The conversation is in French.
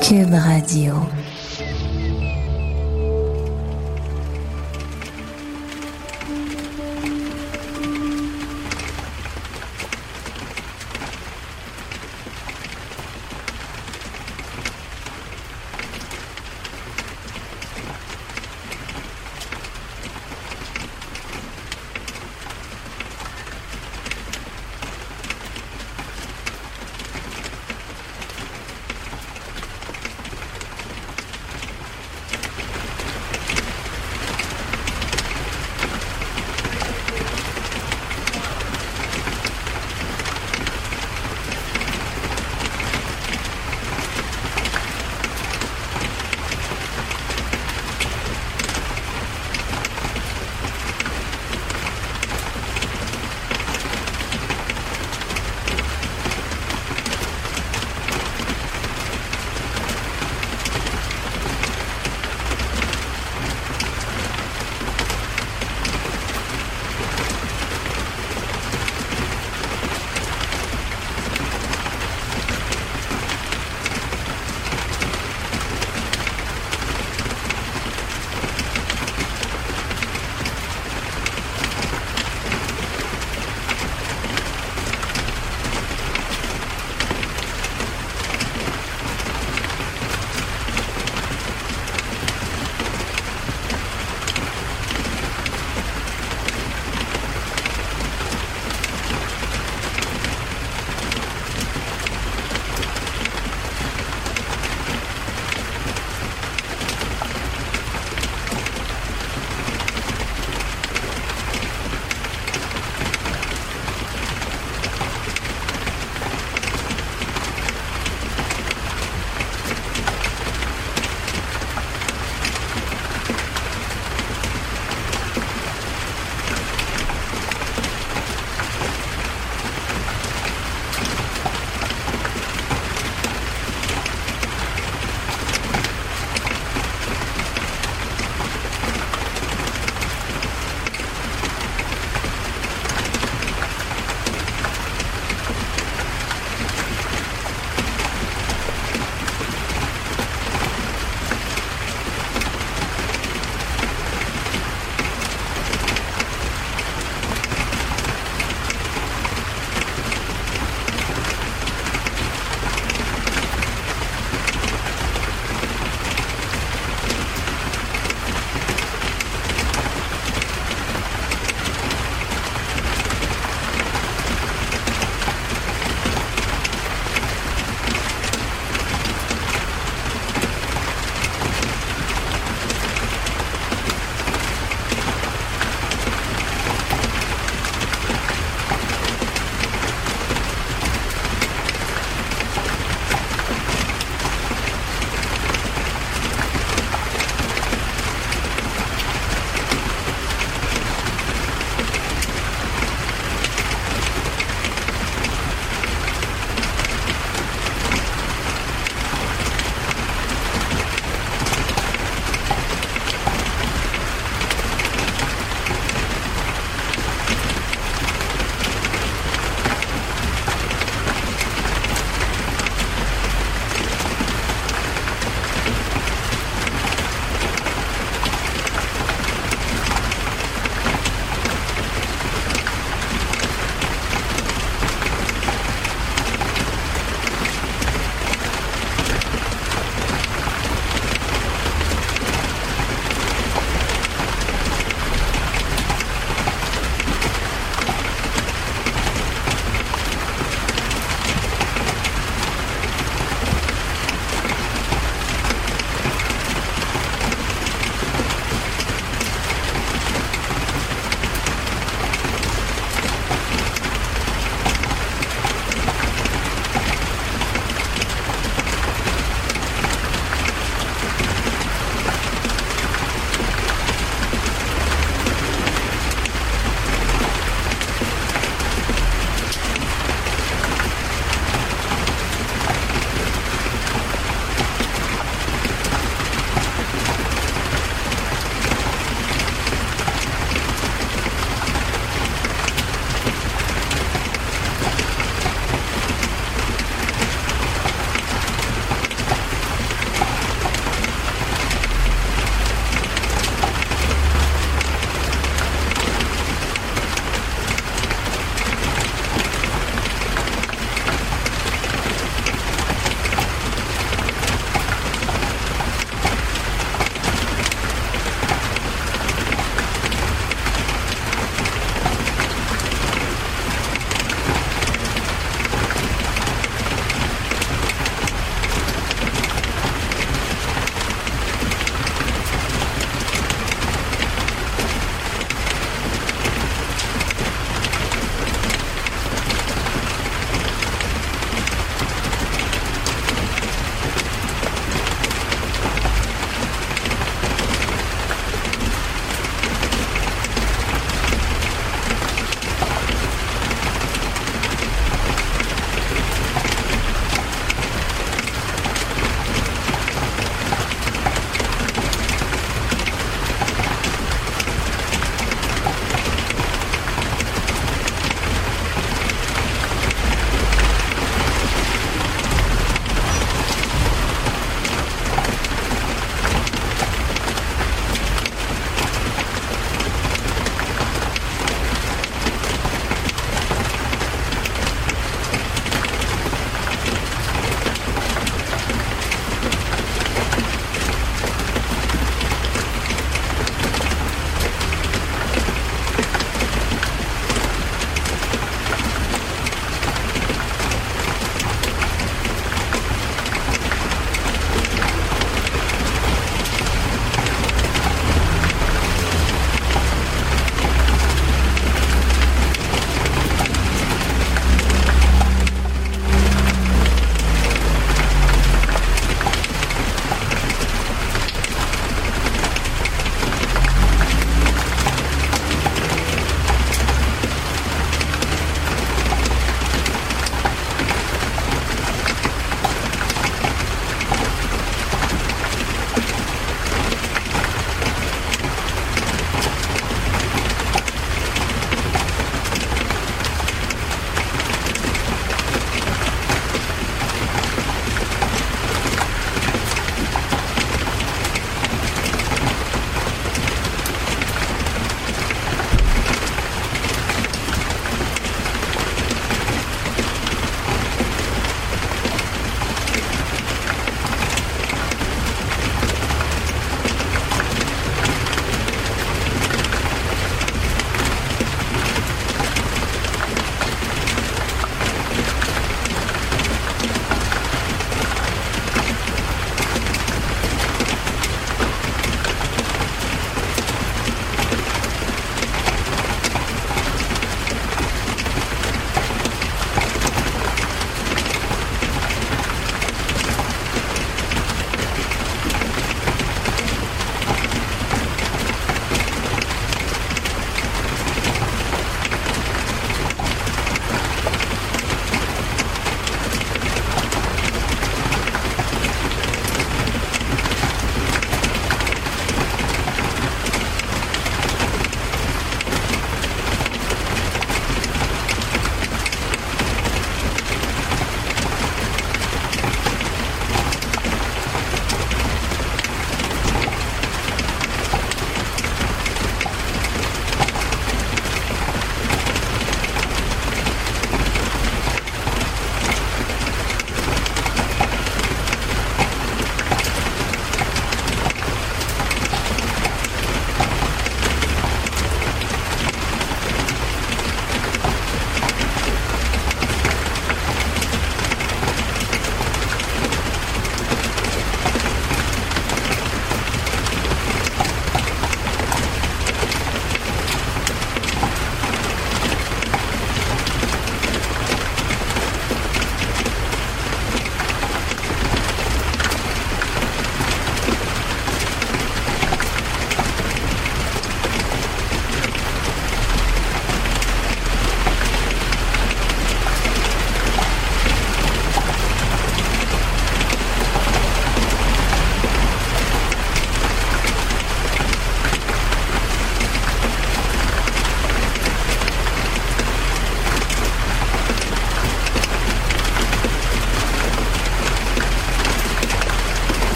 Cube Radio.